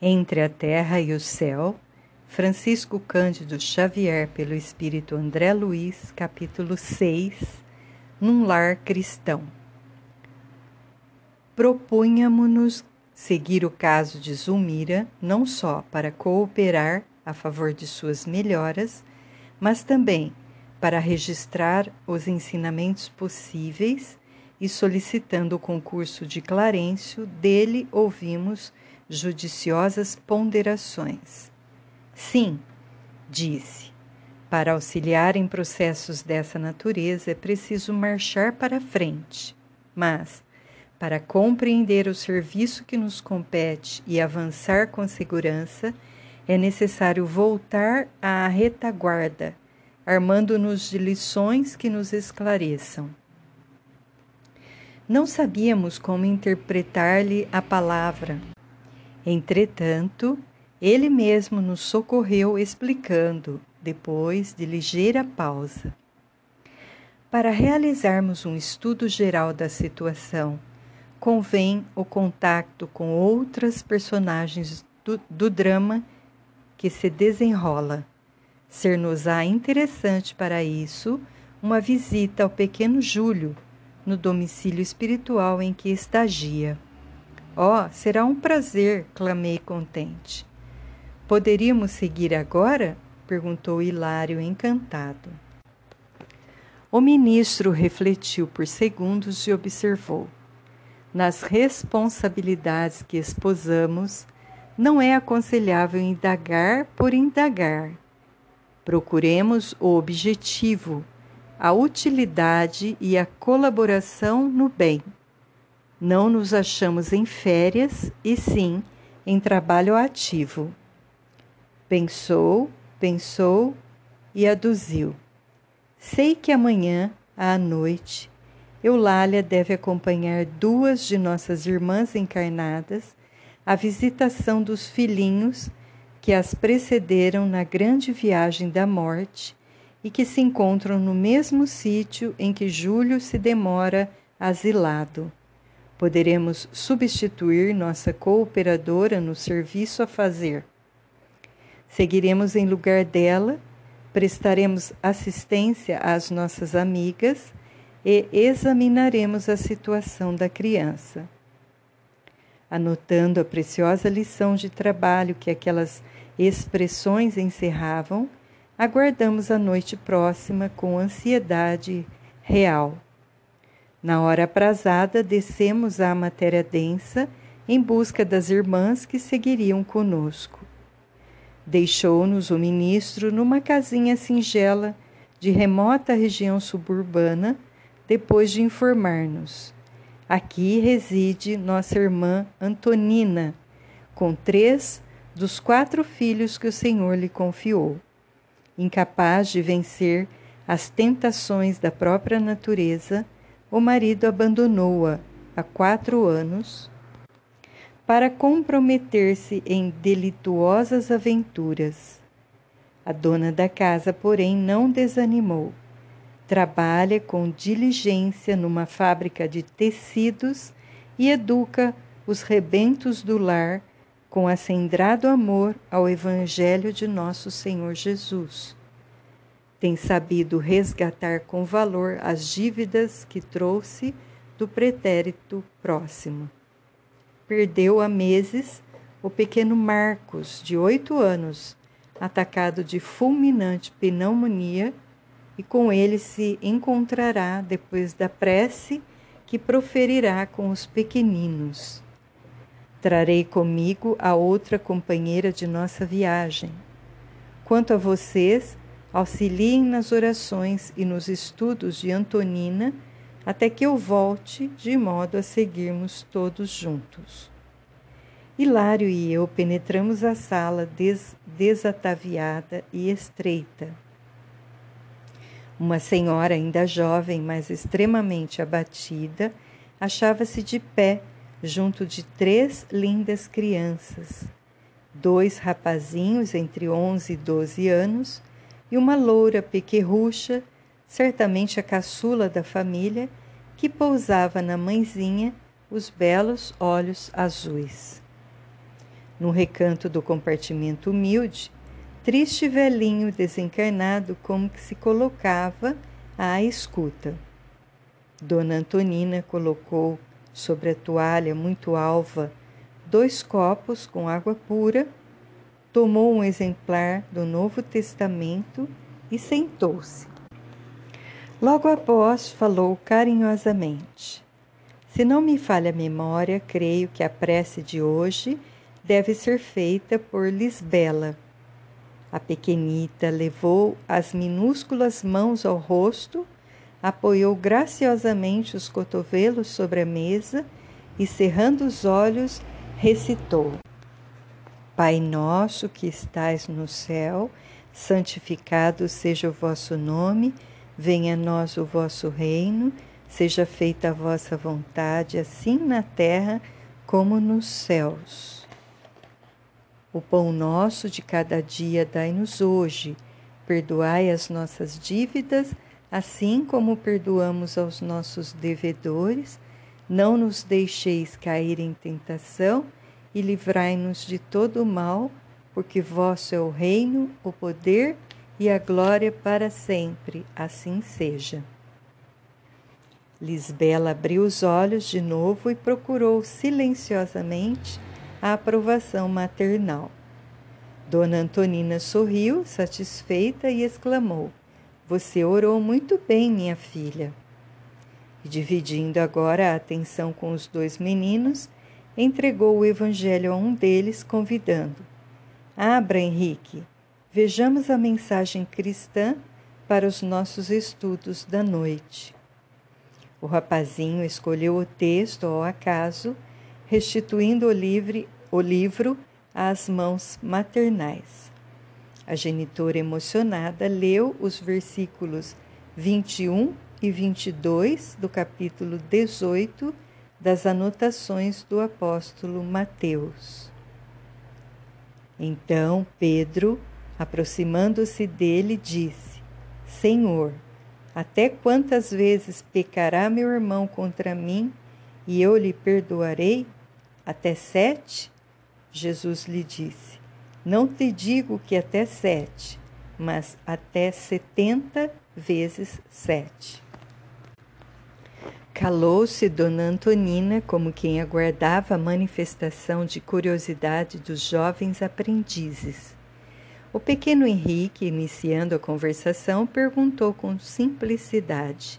Entre a Terra e o Céu, Francisco Cândido Xavier, pelo Espírito André Luiz, capítulo 6, Num Lar Cristão. Propunhamos-nos seguir o caso de Zulmira, não só para cooperar a favor de suas melhoras, mas também para registrar os ensinamentos possíveis e solicitando o concurso de Clarencio, dele ouvimos judiciosas ponderações. Sim, disse, para auxiliar em processos dessa natureza é preciso marchar para frente, mas, para compreender o serviço que nos compete e avançar com segurança, é necessário voltar à retaguarda, armando-nos de lições que nos esclareçam. Não sabíamos como interpretar-lhe a palavra, Entretanto, ele mesmo nos socorreu explicando, depois de ligeira pausa. Para realizarmos um estudo geral da situação, convém o contato com outras personagens do, do drama que se desenrola. Ser-nos-á interessante para isso uma visita ao pequeno Júlio, no domicílio espiritual em que estagia. Oh, será um prazer, clamei contente. Poderíamos seguir agora? perguntou Hilário encantado. O ministro refletiu por segundos e observou. Nas responsabilidades que exposamos, não é aconselhável indagar por indagar. Procuremos o objetivo, a utilidade e a colaboração no bem não nos achamos em férias, e sim em trabalho ativo. Pensou, pensou e aduziu. Sei que amanhã, à noite, Eulália deve acompanhar duas de nossas irmãs encarnadas à visitação dos filhinhos que as precederam na grande viagem da morte e que se encontram no mesmo sítio em que Júlio se demora asilado. Poderemos substituir nossa cooperadora no serviço a fazer. Seguiremos em lugar dela, prestaremos assistência às nossas amigas e examinaremos a situação da criança. Anotando a preciosa lição de trabalho que aquelas expressões encerravam, aguardamos a noite próxima com ansiedade real. Na hora aprazada, descemos à matéria densa em busca das irmãs que seguiriam conosco. Deixou-nos o ministro numa casinha singela de remota região suburbana, depois de informar-nos. Aqui reside nossa irmã Antonina, com três dos quatro filhos que o Senhor lhe confiou. Incapaz de vencer as tentações da própria natureza, o marido abandonou-a há quatro anos para comprometer-se em delituosas aventuras. A dona da casa, porém, não desanimou. Trabalha com diligência numa fábrica de tecidos e educa os rebentos do lar com acendrado amor ao Evangelho de nosso Senhor Jesus tem sabido resgatar com valor as dívidas que trouxe do pretérito próximo. Perdeu há meses o pequeno Marcos, de oito anos, atacado de fulminante pneumonia, e com ele se encontrará depois da prece que proferirá com os pequeninos. Trarei comigo a outra companheira de nossa viagem. Quanto a vocês, Auxiliem nas orações e nos estudos de Antonina até que eu volte, de modo a seguirmos todos juntos. Hilário e eu penetramos a sala des desataviada e estreita. Uma senhora ainda jovem, mas extremamente abatida, achava-se de pé junto de três lindas crianças, dois rapazinhos entre onze e doze anos e uma loura pequerrucha, certamente a caçula da família, que pousava na mãezinha os belos olhos azuis. No recanto do compartimento humilde, triste velhinho desencarnado como que se colocava à escuta. Dona Antonina colocou sobre a toalha muito alva dois copos com água pura, tomou um exemplar do Novo Testamento e sentou-se. Logo após, falou carinhosamente: Se não me falha a memória, creio que a prece de hoje deve ser feita por Lisbela. A pequenita levou as minúsculas mãos ao rosto, apoiou graciosamente os cotovelos sobre a mesa e, cerrando os olhos, recitou: Pai nosso que estais no céu, santificado seja o vosso nome, venha a nós o vosso reino, seja feita a vossa vontade, assim na terra como nos céus. O pão nosso de cada dia dai-nos hoje. Perdoai as nossas dívidas, assim como perdoamos aos nossos devedores. Não nos deixeis cair em tentação e livrai-nos de todo o mal, porque vosso é o reino, o poder e a glória para sempre. Assim seja. Lisbela abriu os olhos de novo e procurou silenciosamente a aprovação maternal. Dona Antonina sorriu, satisfeita, e exclamou: Você orou muito bem, minha filha. E dividindo agora a atenção com os dois meninos, entregou o Evangelho a um deles, convidando: Abra, Henrique, vejamos a mensagem cristã para os nossos estudos da noite. O rapazinho escolheu o texto ao acaso restituindo o, livre, o livro às mãos maternais. A genitora emocionada leu os versículos 21 e 22 do capítulo 18 das anotações do apóstolo Mateus. Então Pedro, aproximando-se dele, disse: Senhor, até quantas vezes pecará meu irmão contra mim e eu lhe perdoarei? Até sete? Jesus lhe disse: Não te digo que até sete, mas até setenta vezes sete. Calou-se Dona Antonina como quem aguardava a manifestação de curiosidade dos jovens aprendizes. O pequeno Henrique, iniciando a conversação, perguntou com simplicidade: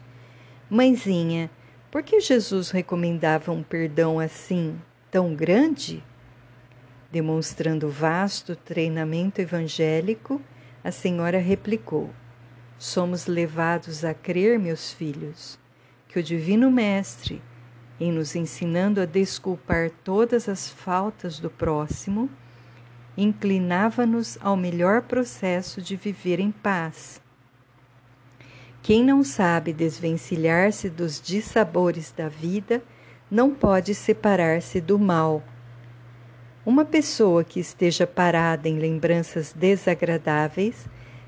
Mãezinha, por que Jesus recomendava um perdão assim, tão grande? Demonstrando vasto treinamento evangélico, a senhora replicou: Somos levados a crer, meus filhos, que o Divino Mestre, em nos ensinando a desculpar todas as faltas do próximo, inclinava-nos ao melhor processo de viver em paz. Quem não sabe desvencilhar-se dos dissabores da vida, não pode separar-se do mal. Uma pessoa que esteja parada em lembranças desagradáveis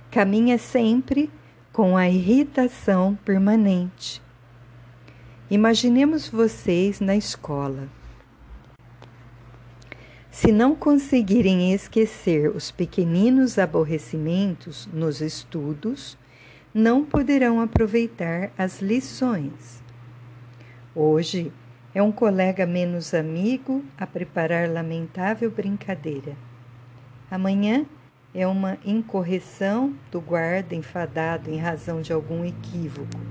caminha sempre com a irritação permanente. Imaginemos vocês na escola. Se não conseguirem esquecer os pequeninos aborrecimentos nos estudos, não poderão aproveitar as lições. Hoje, é um colega menos amigo a preparar lamentável brincadeira. Amanhã é uma incorreção do guarda enfadado em razão de algum equívoco.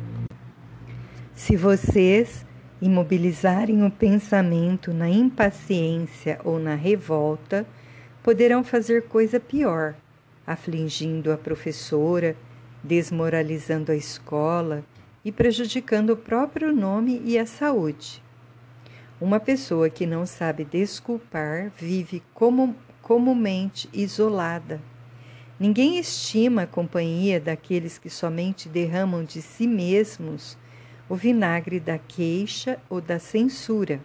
Se vocês imobilizarem o pensamento na impaciência ou na revolta, poderão fazer coisa pior, afligindo a professora, desmoralizando a escola e prejudicando o próprio nome e a saúde. Uma pessoa que não sabe desculpar vive como, comumente isolada. Ninguém estima a companhia daqueles que somente derramam de si mesmos o vinagre da queixa ou da censura.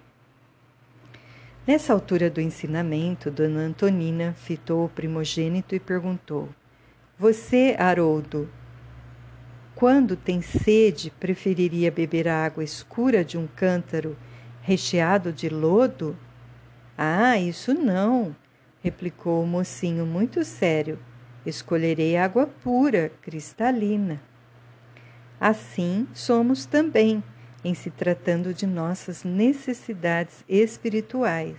Nessa altura do ensinamento, Dona Antonina fitou o primogênito e perguntou: Você, Haroldo, quando tem sede, preferiria beber a água escura de um cântaro recheado de lodo? Ah, isso não. replicou o mocinho muito sério. Escolherei água pura, cristalina. Assim somos também, em se tratando de nossas necessidades espirituais.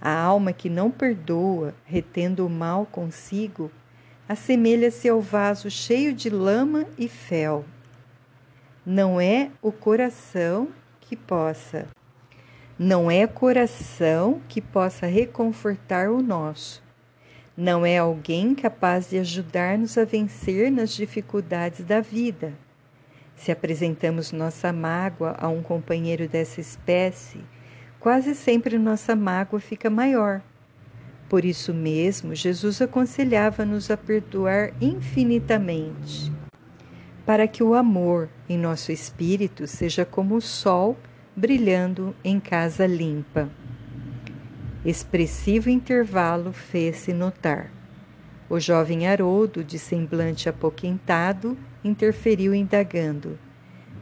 A alma que não perdoa, retendo o mal consigo, assemelha-se ao vaso cheio de lama e fel. Não é o coração que possa, não é coração que possa reconfortar o nosso. Não é alguém capaz de ajudar-nos a vencer nas dificuldades da vida. Se apresentamos nossa mágoa a um companheiro dessa espécie, quase sempre nossa mágoa fica maior. Por isso mesmo, Jesus aconselhava-nos a perdoar infinitamente, para que o amor em nosso espírito seja como o sol brilhando em casa limpa. Expressivo intervalo fez-se notar. O jovem Haroldo, de semblante apoquentado, interferiu indagando: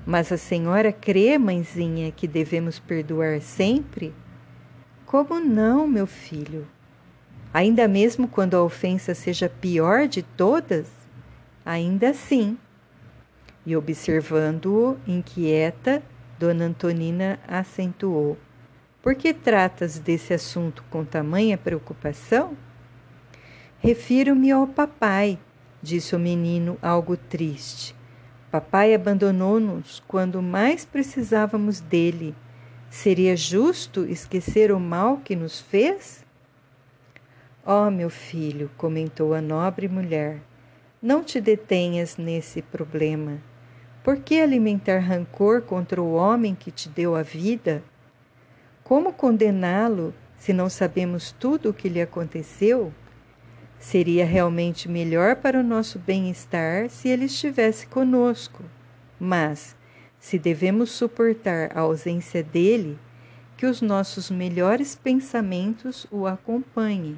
Mas a senhora crê, mãezinha, que devemos perdoar sempre? Como não, meu filho? Ainda mesmo quando a ofensa seja pior de todas? Ainda assim. E observando-o, inquieta, Dona Antonina acentuou: Por que tratas desse assunto com tamanha preocupação? Refiro-me ao papai, disse o menino, algo triste. Papai abandonou-nos quando mais precisávamos dele. Seria justo esquecer o mal que nos fez? Oh, meu filho, comentou a nobre mulher, não te detenhas nesse problema. Por que alimentar rancor contra o homem que te deu a vida? Como condená-lo se não sabemos tudo o que lhe aconteceu? Seria realmente melhor para o nosso bem-estar se ele estivesse conosco. Mas, se devemos suportar a ausência dele, que os nossos melhores pensamentos o acompanhem.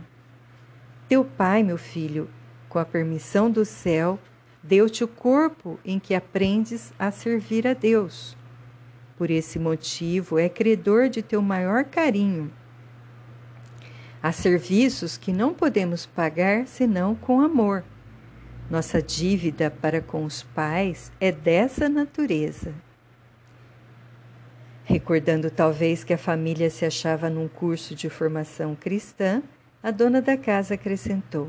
Teu pai, meu filho, com a permissão do céu, Deu-te o corpo em que aprendes a servir a Deus. Por esse motivo, é credor de teu maior carinho. Há serviços que não podemos pagar senão com amor. Nossa dívida para com os pais é dessa natureza. Recordando talvez que a família se achava num curso de formação cristã, a dona da casa acrescentou: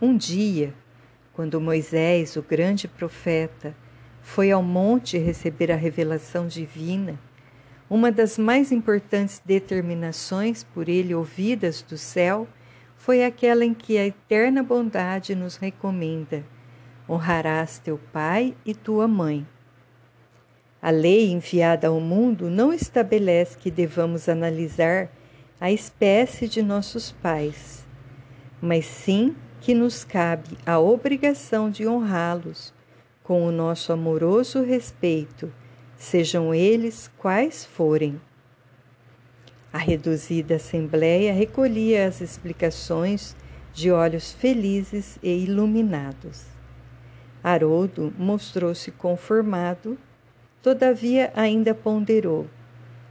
Um dia, quando Moisés, o grande profeta, foi ao monte receber a revelação divina, uma das mais importantes determinações por ele ouvidas do céu foi aquela em que a eterna bondade nos recomenda: honrarás teu pai e tua mãe. A lei enviada ao mundo não estabelece que devamos analisar a espécie de nossos pais, mas sim que nos cabe a obrigação de honrá-los com o nosso amoroso respeito, sejam eles quais forem. A reduzida assembleia recolhia as explicações de olhos felizes e iluminados. Haroldo mostrou-se conformado, todavia ainda ponderou.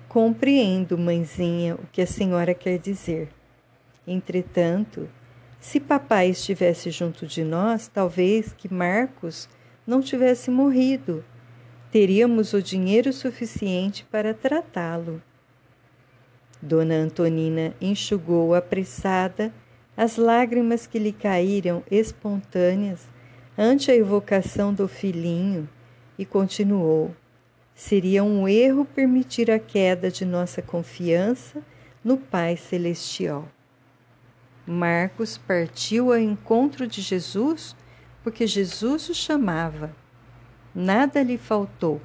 Compreendo, mãezinha, o que a senhora quer dizer. Entretanto, se papai estivesse junto de nós, talvez que Marcos não tivesse morrido. Teríamos o dinheiro suficiente para tratá-lo. Dona Antonina enxugou apressada as lágrimas que lhe caíram espontâneas ante a evocação do filhinho e continuou: Seria um erro permitir a queda de nossa confiança no Pai Celestial. Marcos partiu ao encontro de Jesus porque Jesus o chamava. Nada lhe faltou.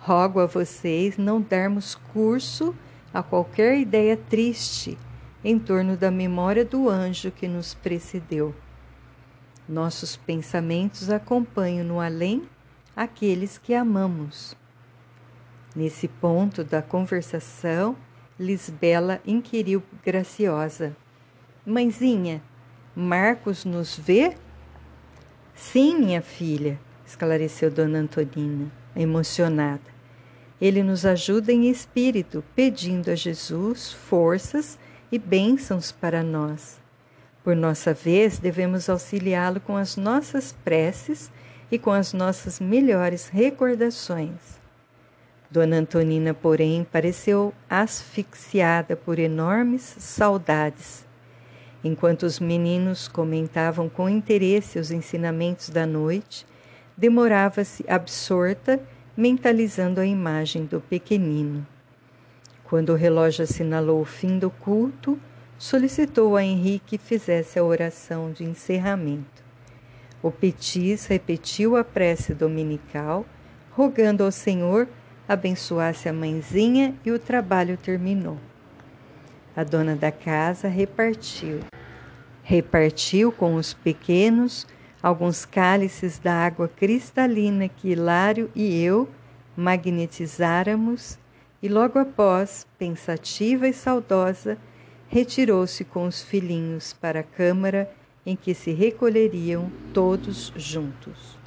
Rogo a vocês não darmos curso a qualquer ideia triste em torno da memória do anjo que nos precedeu. Nossos pensamentos acompanham no além aqueles que amamos. Nesse ponto da conversação, Lisbela inquiriu graciosa: Mãezinha, Marcos nos vê? Sim, minha filha, esclareceu Dona Antonina, emocionada. Ele nos ajuda em espírito, pedindo a Jesus forças e bênçãos para nós. Por nossa vez, devemos auxiliá-lo com as nossas preces e com as nossas melhores recordações. Dona Antonina, porém, pareceu asfixiada por enormes saudades. Enquanto os meninos comentavam com interesse os ensinamentos da noite, demorava-se absorta, mentalizando a imagem do pequenino. Quando o relógio assinalou o fim do culto, solicitou a Henrique que fizesse a oração de encerramento. O Petis repetiu a prece dominical, rogando ao Senhor abençoasse a mãezinha e o trabalho terminou. A dona da casa repartiu. Repartiu com os pequenos alguns cálices da água cristalina que Hilário e eu magnetizáramos, e logo após, pensativa e saudosa, retirou-se com os filhinhos para a câmara em que se recolheriam todos juntos.